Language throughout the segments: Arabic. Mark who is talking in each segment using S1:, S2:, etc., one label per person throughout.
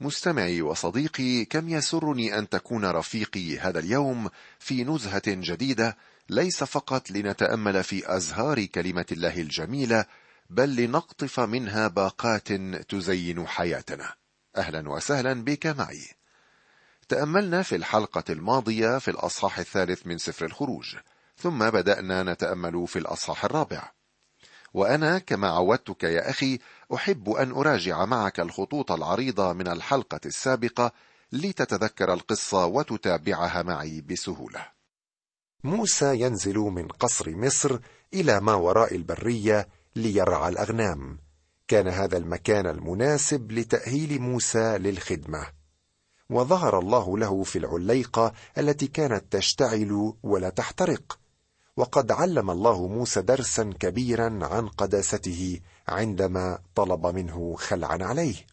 S1: مستمعي وصديقي كم يسرني أن تكون رفيقي هذا اليوم في نزهة جديدة ليس فقط لنتأمل في أزهار كلمة الله الجميلة بل لنقطف منها باقات تزين حياتنا. أهلا وسهلا بك معي. تأملنا في الحلقة الماضية في الأصحاح الثالث من سفر الخروج ثم بدأنا نتأمل في الأصحاح الرابع. وأنا كما عودتك يا أخي أحب أن أراجع معك الخطوط العريضة من الحلقة السابقة لتتذكر القصة وتتابعها معي بسهولة.
S2: موسى ينزل من قصر مصر إلى ما وراء البرية ليرعى الأغنام. كان هذا المكان المناسب لتأهيل موسى للخدمة. وظهر الله له في العليقة التي كانت تشتعل ولا تحترق. وقد علم الله موسى درسا كبيرا عن قداسته عندما طلب منه خلعا عليه.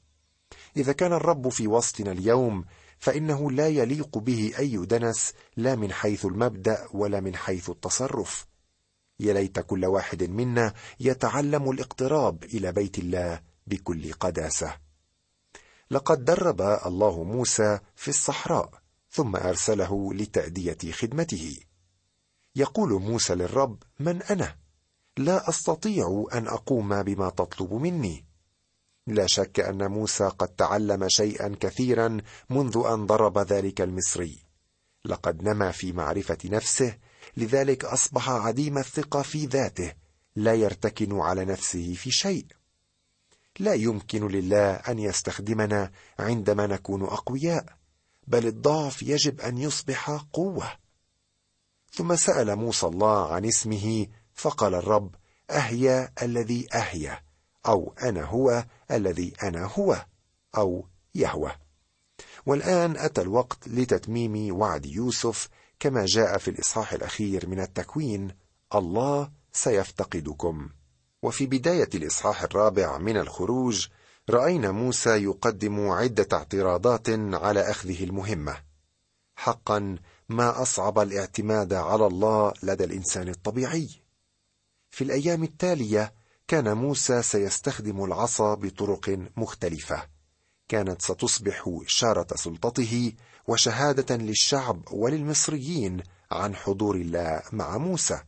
S2: إذا كان الرب في وسطنا اليوم فإنه لا يليق به أي دنس لا من حيث المبدأ ولا من حيث التصرف. يا ليت كل واحد منا يتعلم الاقتراب إلى بيت الله بكل قداسة. لقد درب الله موسى في الصحراء ثم أرسله لتأدية خدمته. يقول موسى للرب من أنا؟ لا أستطيع أن أقوم بما تطلب مني. لا شك أن موسى قد تعلم شيئا كثيرا منذ أن ضرب ذلك المصري. لقد نما في معرفة نفسه لذلك أصبح عديم الثقة في ذاته لا يرتكن على نفسه في شيء. لا يمكن لله أن يستخدمنا عندما نكون أقوياء بل الضعف يجب أن يصبح قوة. ثم سأل موسى الله عن اسمه فقال الرب اهيا الذي اهيا أو أنا هو الذي أنا هو أو يهوى والآن أتى الوقت لتتميم وعد يوسف كما جاء في الإصحاح الأخير من التكوين الله سيفتقدكم. وفي بداية الإصحاح الرابع من الخروج رأينا موسى يقدم عدة اعتراضات على أخذه المهمة. حقا ما أصعب الاعتماد على الله لدى الإنسان الطبيعي. في الأيام التالية كان موسى سيستخدم العصا بطرق مختلفة. كانت ستصبح شارة سلطته وشهادة للشعب وللمصريين عن حضور الله مع موسى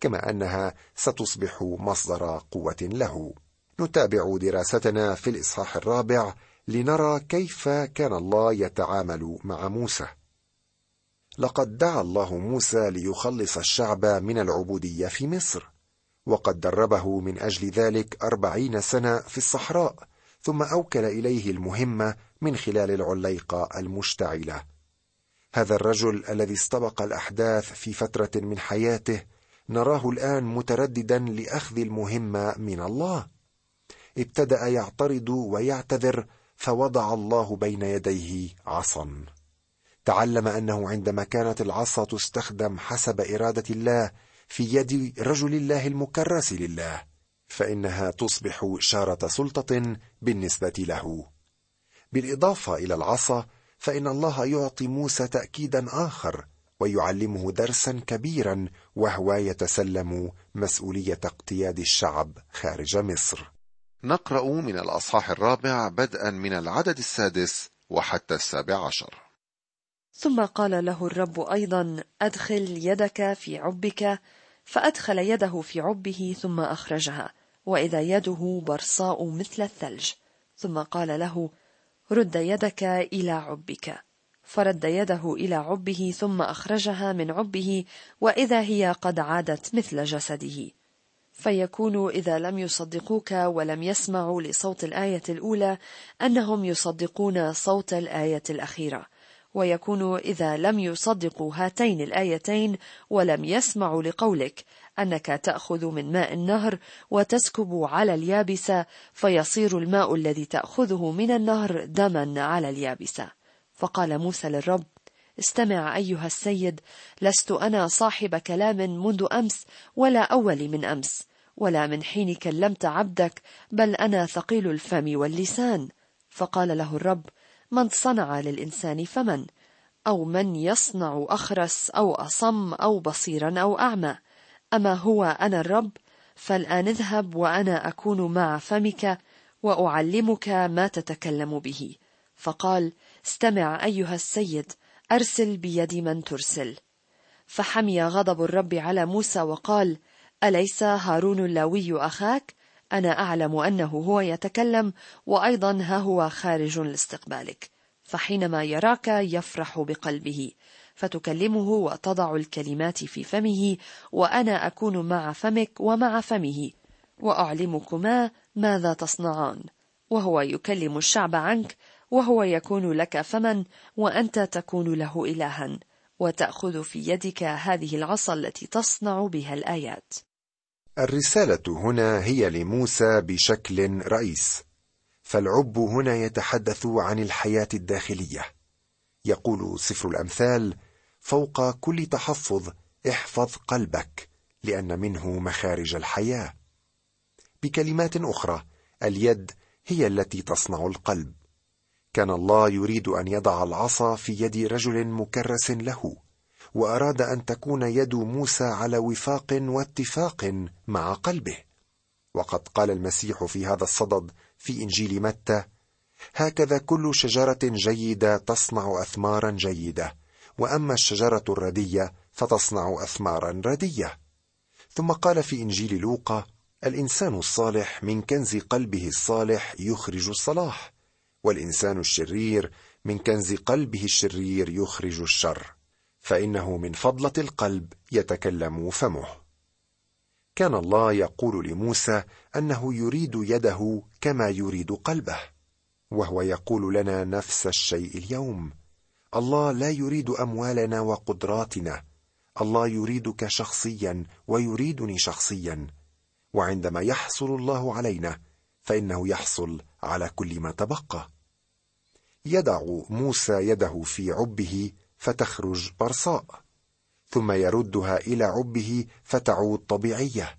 S2: كما أنها ستصبح مصدر قوة له. نتابع دراستنا في الإصحاح الرابع لنرى كيف كان الله يتعامل مع موسى. لقد دعا الله موسى ليخلص الشعب من العبودية في مصر وقد دربه من أجل ذلك أربعين سنة في الصحراء ثم أوكل إليه المهمه من خلال العليقه المشتعلة. هذا الرجل الذي استبق الأحداث في فترة من حياته نراه الآن مترددا لأخذ المهمه من الله. ابتدأ يعترض ويعتذر فوضع الله بين يديه عصا. تعلم أنه عندما كانت العصا تستخدم حسب إرادة الله في يد رجل الله المكرس لله فإنها تصبح شاره سلطة بالنسبة له. بالإضافة إلى العصا فإن الله يعطي موسى تاكيدا آخر ويعلمه درسا كبيرا وهو يتسلم مسؤولية اقتياد الشعب خارج مصر.
S1: نقرأ من الأصحاح الرابع بدءا من العدد السادس وحتى السابع عشر.
S3: ثم قال له الرب أيضا أدخل يدك في عبك. فأدخل يده في عبه ثم أخرجها وإذا يده برصاء مثل الثلج. ثم قال له رد يدك إلى عبك. فرد يده إلى عبه ثم أخرجها من عبه وإذا هي قد عادت مثل جسده. فيكون إذا لم يصدقوك ولم يسمعوا لصوت الآية الأولى أنهم يصدقون صوت الآية الأخيرة. ويكون إذا لم يصدقوا هاتين الآيتين ولم يسمعوا لقولك أنك تأخذ من ماء النهر وتسكب على اليابسة فيصير الماء الذي تأخذه من النهر دما على اليابسة. فقال موسى للرب استمع أيها السيد لست أنا صاحب كلام منذ أمس ولا أول من أمس ولا من حين كلمت عبدك بل أنا ثقيل الفم واللسان. فقال له الرب من صنع للإنسان فمن أو من يصنع أخرس أو أصم أو بصيرا أو أعمى. أما هو أنا الرب فالآن اذهب وأنا أكون مع فمك وأعلمك ما تتكلم به. فقال استمع أيها السيد أرسل بيد من ترسل. فحمي غضب الرب على موسى وقال أليس هارون اللاوي أخاك؟ أنا أعلم أنه هو يتكلم وأيضا ها هو خارج لاستقبالك. فحينما يراك يفرح بقلبه فتكلمه وتضع الكلمات في فمه وأنا أكون مع فمك ومع فمه وأعلمكما ماذا تصنعان. وهو يكلم الشعب عنك وهو يكون لك فما وأنت تكون له إلها. وتأخذ في يدك هذه العصا التي تصنع بها الآيات.
S2: الرسالة هنا هي لموسى بشكل رئيس فالعب هنا يتحدث عن الحياة الداخلية. يقول سفر الأمثال فوق كل تحفظ احفظ قلبك لأن منه مخارج الحياة. بكلمات أخرى اليد هي التي تصنع القلب. كان الله يريد أن يضع العصا في يد رجل مكرس له. وأراد أن تكون يد موسى على وفاق واتفاق مع قلبه. وقد قال المسيح في هذا الصدد في إنجيل متى هكذا كل شجرة جيدة تصنع أثمارا جيدة وأما الشجرة الردية فتصنع أثمارا ردية. ثم قال في إنجيل لوقا الإنسان الصالح من كنز قلبه الصالح يخرج الصلاح والإنسان الشرير من كنز قلبه الشرير يخرج الشر. فإنه من فضلة القلب يتكلم فمه. كان الله يقول لموسى أنه يريد يده كما يريد قلبه وهو يقول لنا نفس الشيء اليوم الله لا يريد أموالنا وقدراتنا الله يريدك شخصيا ويريدني شخصيا وعندما يحصل الله علينا فإنه يحصل على كل ما تبقى. يدع موسى يده في عبه فتخرج برصاء ثم يردها إلى عبه فتعود طبيعية.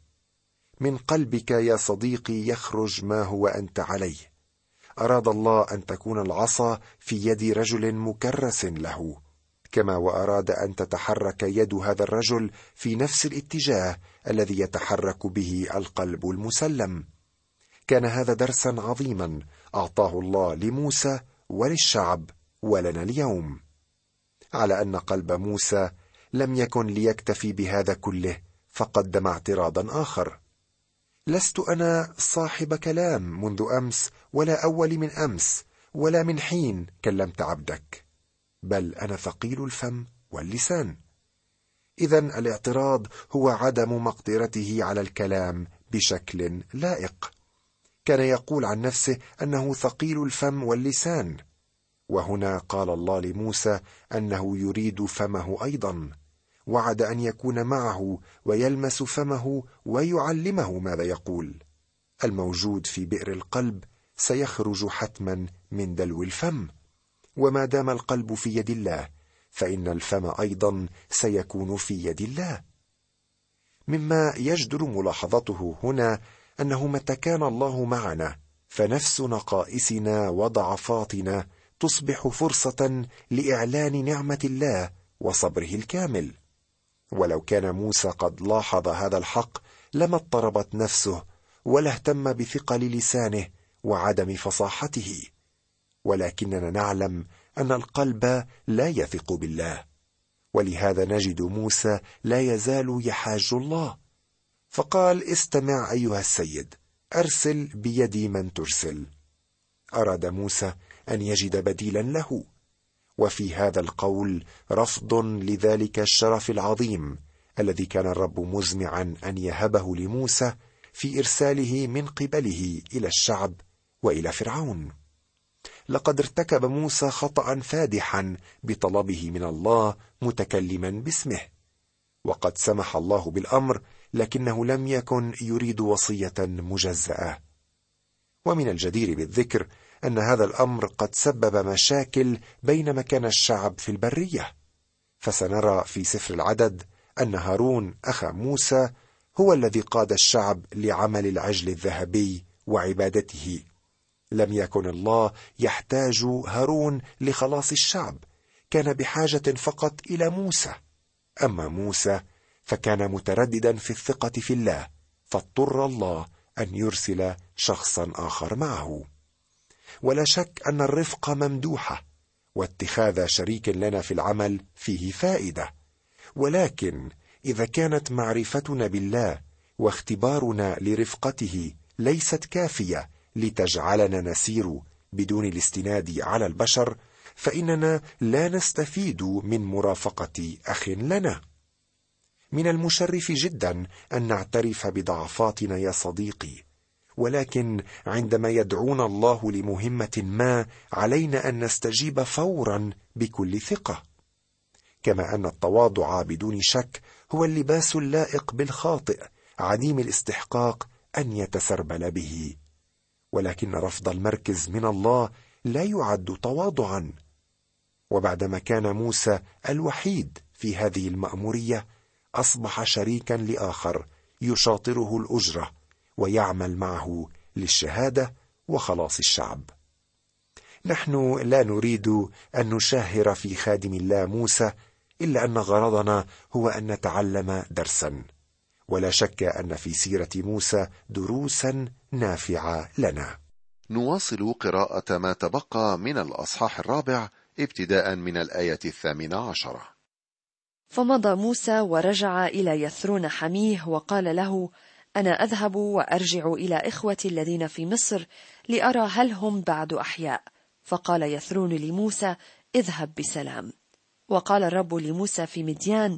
S2: من قلبك يا صديقي يخرج ما هو أنت عليه. أراد الله أن تكون العصا في يد رجل مكرس له كما وأراد أن تتحرك يد هذا الرجل في نفس الاتجاه الذي يتحرك به القلب المسلم. كان هذا درسا عظيما أعطاه الله لموسى وللشعب ولنا اليوم. على أن قلب موسى لم يكن ليكتفي بهذا كله فقدم اعتراضا آخر. لست أنا صاحب كلام منذ أمس ولا أول من أمس ولا من حين كلمت عبدك بل أنا ثقيل الفم واللسان. اذا الاعتراض هو عدم مقدرته على الكلام بشكل لائق. كان يقول عن نفسه أنه ثقيل الفم واللسان. وهنا قال الله لموسى أنه يريد فمه أيضا وعد أن يكون معه ويلمس فمه ويعلمه ماذا يقول. الموجود في بئر القلب سيخرج حتما من دلو الفم. وما دام القلب في يد الله فإن الفم أيضا سيكون في يد الله. مما يجدر ملاحظته هنا أنه متى كان الله معنا فنفس نقائصنا وضعفاتنا تصبح فرصة لإعلان نعمة الله وصبره الكامل. ولو كان موسى قد لاحظ هذا الحق لما اضطربت نفسه ولا اهتم بثقل لسانه وعدم فصاحته. ولكننا نعلم أن القلب لا يثق بالله. ولهذا نجد موسى لا يزال يحاج الله. فقال استمع أيها السيد أرسل بيدي من ترسل. أراد موسى أن يجد بديلا له. وفي هذا القول رفض لذلك الشرف العظيم الذي كان الرب مزمعا أن يهبه لموسى في إرساله من قبله إلى الشعب وإلى فرعون. لقد ارتكب موسى خطا فادحا بطلبه من الله متكلما باسمه. وقد سمح الله بالأمر لكنه لم يكن يريد وصية مجزأة. ومن الجدير بالذكر أن هذا الأمر قد سبب مشاكل بينما كان الشعب في البرية. فسنرى في سفر العدد أن هارون اخا موسى هو الذي قاد الشعب لعمل العجل الذهبي وعبادته. لم يكن الله يحتاج هارون لخلاص الشعب كان بحاجة فقط إلى موسى. أما موسى فكان مترددا في الثقة في الله فاضطر الله أن يرسل شخصا آخر معه. ولا شك أن الرفق ممدوحة واتخاذ شريك لنا في العمل فيه فائدة. ولكن إذا كانت معرفتنا بالله واختبارنا لرفقته ليست كافية لتجعلنا نسير بدون الاستناد على البشر فإننا لا نستفيد من مرافقة أخ لنا. من المشرف جدا أن نعترف بضعفاتنا يا صديقي ولكن عندما يدعونا الله لمهمة ما علينا أن نستجيب فورا بكل ثقة. كما أن التواضع بدون شك هو اللباس اللائق بالخاطئ عديم الاستحقاق أن يتسربل به. ولكن رفض المركز من الله لا يعد تواضعا. وبعدما كان موسى الوحيد في هذه المأمورية أصبح شريكا لآخر يشاطره الأجرة. ويعمل معه للشهادة وخلاص الشعب. نحن لا نريد أن نشاهر في خادم الله موسى إلا أن غرضنا هو أن نتعلم درسا. ولا شك أن في سيرة موسى دروسا نافعة لنا.
S1: نواصل قراءة ما تبقى من الأصحاح الرابع ابتداء من الآية الثامنة عشرة.
S3: فمضى موسى ورجع إلى يثرون حميه وقال له أنا أذهب وأرجع إلى إخوتي الذين في مصر لأرى هل هم بعد أحياء. فقال يثرون لموسى اذهب بسلام. وقال الرب لموسى في مديان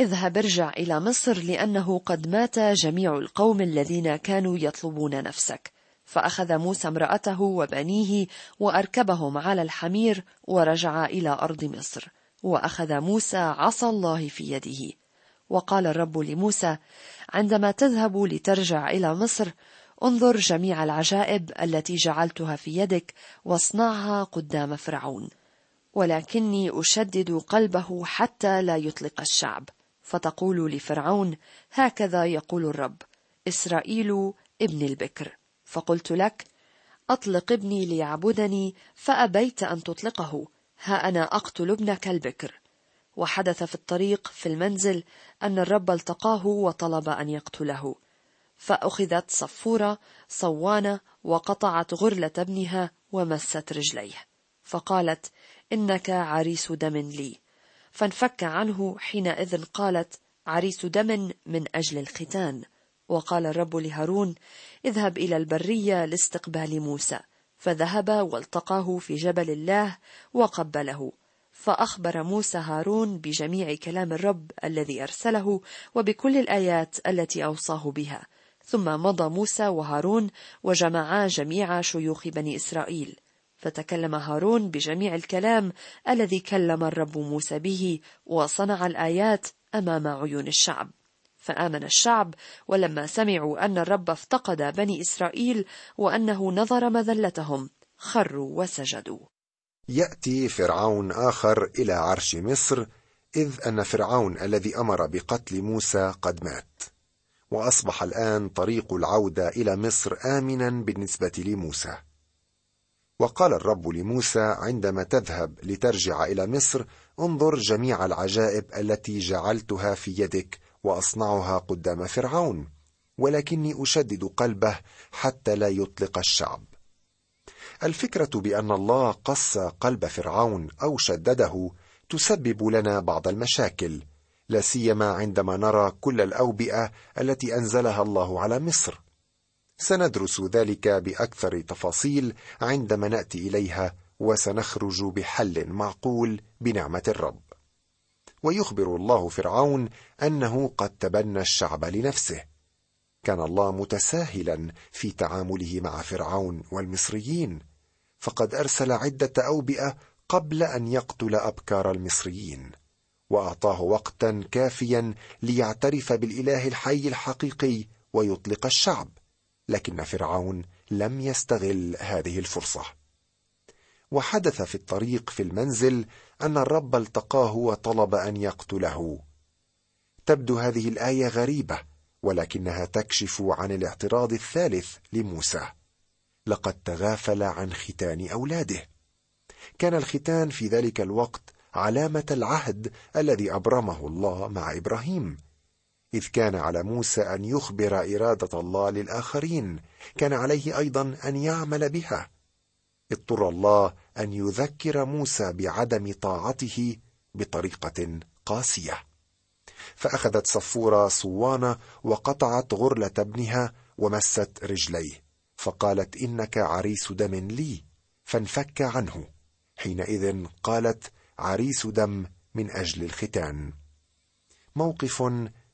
S3: اذهب ارجع إلى مصر لأنه قد مات جميع القوم الذين كانوا يطلبون نفسك. فأخذ موسى امرأته وبنيه وأركبهم على الحمير ورجع إلى أرض مصر. وأخذ موسى عصا الله في يده. وقال الرب لموسى عندما تذهب لترجع إلى مصر انظر جميع العجائب التي جعلتها في يدك واصنعها قدام فرعون. ولكني أشدد قلبه حتى لا يطلق الشعب. فتقول لفرعون هكذا يقول الرب إسرائيل ابن البكر. فقلت لك أطلق ابني ليعبدني فأبيت أن تطلقه. ها أنا أقتل ابنك البكر. وحدث في الطريق في المنزل أن الرب التقاه وطلب أن يقتله. فأخذت صفورة صوانة وقطعت غرلة ابنها ومست رجليه. فقالت إنك عريس دم لي. فانفك عنه حينئذ قالت عريس دم من أجل الختان. وقال الرب لهارون اذهب إلى البرية لاستقبال موسى. فذهب والتقاه في جبل الله وقبله. فأخبر موسى هارون بجميع كلام الرب الذي أرسله وبكل الآيات التي أوصاه بها. ثم مضى موسى وهارون وجمعا جميع شيوخ بني إسرائيل. فتكلم هارون بجميع الكلام الذي كلم الرب موسى به وصنع الآيات أمام عيون الشعب. فآمن الشعب ولما سمعوا أن الرب افتقد بني إسرائيل وأنه نظر مذلتهم خروا وسجدوا.
S2: يأتي فرعون آخر إلى عرش مصر إذ أن فرعون الذي أمر بقتل موسى قد مات. وأصبح الآن طريق العودة إلى مصر امنا بالنسبة لموسى. وقال الرب لموسى عندما تذهب لترجع إلى مصر انظر جميع العجائب التي جعلتها في يدك وأصنعها قدام فرعون ولكني أشدد قلبه حتى لا يطلق الشعب. الفكرة بأن الله قص قلب فرعون أو شدده تسبب لنا بعض المشاكل لا سيما عندما نرى كل الأوبئة التي أنزلها الله على مصر. سندرس ذلك بأكثر تفاصيل عندما نأتي إليها وسنخرج بحل معقول بنعمة الرب. ويخبر الله فرعون أنه قد تبنى الشعب لنفسه. كان الله متساهلا في تعامله مع فرعون والمصريين فقد أرسل عدة أوبئة قبل أن يقتل أبكار المصريين وأعطاه وقتا كافيا ليعترف بالإله الحي الحقيقي ويطلق الشعب لكن فرعون لم يستغل هذه الفرصة. وحدث في الطريق في المنزل أن الرب التقاه وطلب أن يقتله. تبدو هذه الآية غريبة ولكنها تكشف عن الاعتراض الثالث لموسى. لقد تغافل عن ختان أولاده. كان الختان في ذلك الوقت علامة العهد الذي أبرمه الله مع إبراهيم. إذ كان على موسى أن يخبر إرادة الله للآخرين. كان عليه أيضا أن يعمل بها. اضطر الله أن يذكر موسى بعدم طاعته بطريقة قاسية. فأخذت صفورة صوانه وقطعت غرلة ابنها ومست رجليه فقالت إنك عريس دم لي فانفك عنه. حينئذ قالت عريس دم من أجل الختان. موقف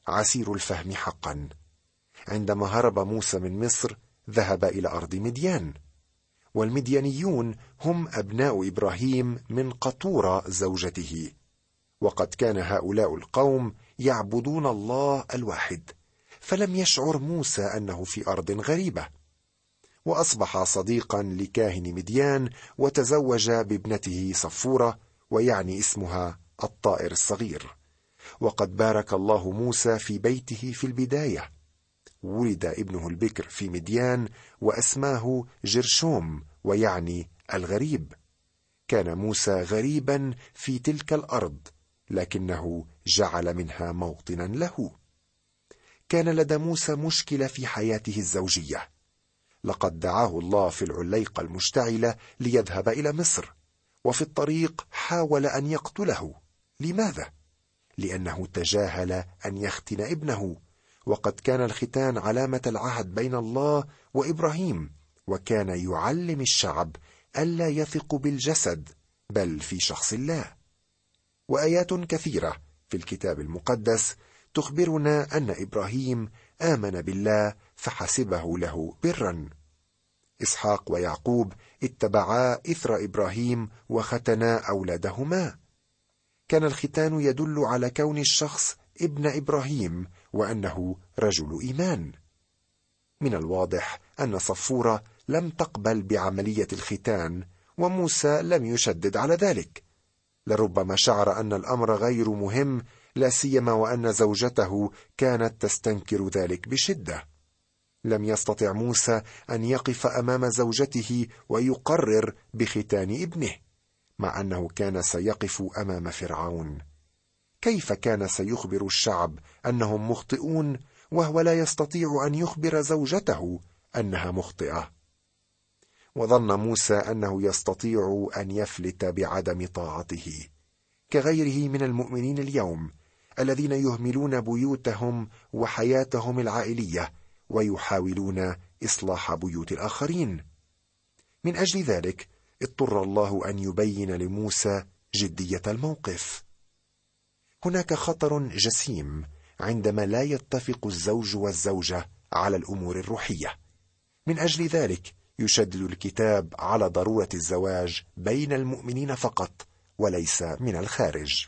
S2: عسير الفهم حقا. عندما هرب موسى من مصر ذهب إلى أرض مديان. والمديانيون هم أبناء إبراهيم من قطورة زوجته. وقد كان هؤلاء القوم يعبدون الله الواحد فلم يشعر موسى أنه في أرض غريبة. وأصبح صديقا لكاهن مديان وتزوج بابنته صفورة ويعني اسمها الطائر الصغير. وقد بارك الله موسى في بيته في البداية. ولد ابنه البكر في مديان وأسماه جرشوم ويعني الغريب. كان موسى غريبا في تلك الأرض لكنه جعل منها موطنا له. كان لدى موسى مشكلة في حياته الزوجية. لقد دعاه الله في العليقه المشتعله ليذهب إلى مصر وفي الطريق حاول أن يقتله. لماذا؟ لأنه تجاهل أن يختن ابنه. وقد كان الختان علامة العهد بين الله وإبراهيم وكان يعلم الشعب ألا يثقوا بالجسد بل في شخص الله. وآيات كثيرة في الكتاب المقدس تخبرنا أن إبراهيم آمن بالله فحسبه له برا. إسحاق ويعقوب اتبعا إثر إبراهيم وختنا أولادهما. كان الختان يدل على كون الشخص ابن إبراهيم وأنه رجل إيمان. من الواضح أن صفورة لم تقبل بعملية الختان وموسى لم يشدد على ذلك. لربما شعر أن الأمر غير مهم لا سيما وأن زوجته كانت تستنكر ذلك بشدة. لم يستطع موسى أن يقف أمام زوجته ويقرر بختان ابنه مع أنه كان سيقف أمام فرعون. كيف كان سيخبر الشعب أنهم مخطئون وهو لا يستطيع أن يخبر زوجته أنها مخطئة؟ وظن موسى أنه يستطيع أن يفلت بعدم طاعته كغيره من المؤمنين اليوم الذين يهملون بيوتهم وحياتهم العائلية ويحاولون إصلاح بيوت الآخرين. من أجل ذلك اضطر الله أن يبين لموسى جدية الموقف. هناك خطر جسيم عندما لا يتفق الزوج والزوجة على الأمور الروحية. من أجل ذلك يشدد الكتاب على ضرورة الزواج بين المؤمنين فقط وليس من الخارج.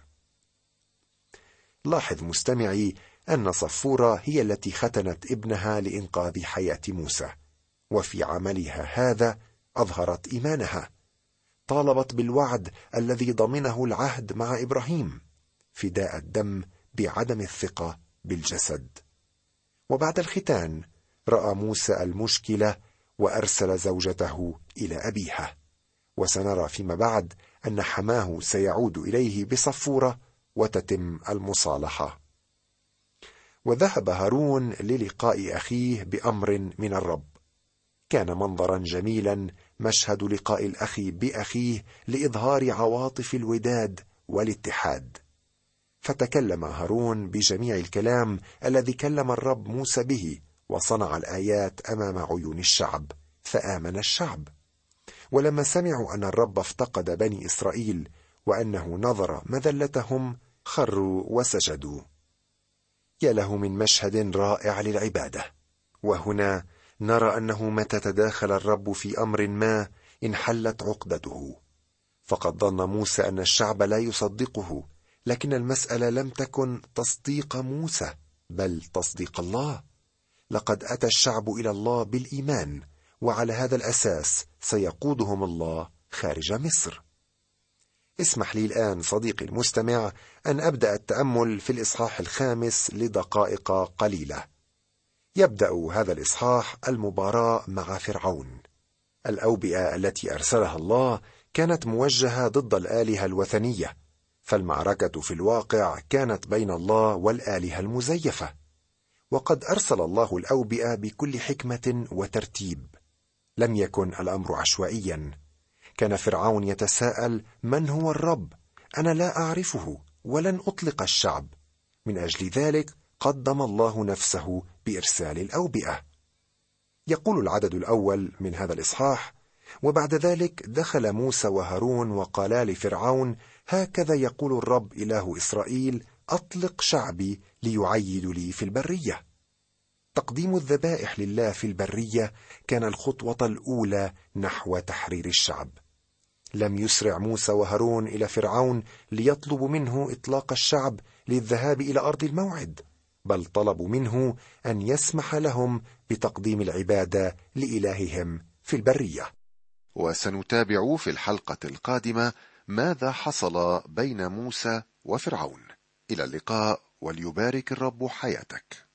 S2: لاحظ مستمعي أن صفورة هي التي ختنت ابنها لإنقاذ حياة موسى وفي عملها هذا أظهرت إيمانها. طالبت بالوعد الذي ضمنه العهد مع إبراهيم فداء الدم بعدم الثقة بالجسد. وبعد الختان رأى موسى المشكلة وأرسل زوجته إلى أبيها. وسنرى فيما بعد أن حماه سيعود إليه بصفورة وتتم المصالحة. وذهب هارون للقاء أخيه بأمر من الرب. كان منظرا جميلا مشهد لقاء الأخ بأخيه لإظهار عواطف الوداد والاتحاد. فتكلم هارون بجميع الكلام الذي كلم الرب موسى به وصنع الآيات أمام عيون الشعب فآمن الشعب. ولما سمعوا أن الرب افتقد بني إسرائيل وأنه نظر مذلتهم خروا وسجدوا. يا له من مشهد رائع للعبادة. وهنا نرى أنه متى تداخل الرب في أمر ما انحلت عقدته. فقد ظن موسى أن الشعب لا يصدقه لكن المسألة لم تكن تصديق موسى بل تصديق الله. لقد أتى الشعب إلى الله بالإيمان وعلى هذا الأساس سيقودهم الله خارج مصر. اسمح لي الآن صديقي المستمع أن أبدأ التأمل في الإصحاح الخامس لدقائق قليلة. يبدأ هذا الإصحاح المباراة مع فرعون. الأوبئة التي أرسلها الله كانت موجهة ضد الآلهة الوثنية فالمعركة في الواقع كانت بين الله والآلهة المزيفة. وقد أرسل الله الأوبئة بكل حكمة وترتيب. لم يكن الأمر عشوائيا. كان فرعون يتساءل من هو الرب؟ أنا لا أعرفه ولن أطلق الشعب. من أجل ذلك قدم الله نفسه بإرسال الأوبئة. يقول العدد الأول من هذا الإصحاح وبعد ذلك دخل موسى وهارون وقالا لفرعون هكذا يقول الرب إله إسرائيل أطلق شعبي ليعيد لي في البرية. تقديم الذبائح لله في البرية كان الخطوة الأولى نحو تحرير الشعب. لم يسرع موسى وهارون إلى فرعون ليطلبوا منه إطلاق الشعب للذهاب إلى أرض الموعد بل طلبوا منه أن يسمح لهم بتقديم العبادة لإلههم في البرية.
S1: وسنتابع في الحلقة القادمة ماذا حصل بين موسى وفرعون. إلى اللقاء وليبارك الرب حياتك.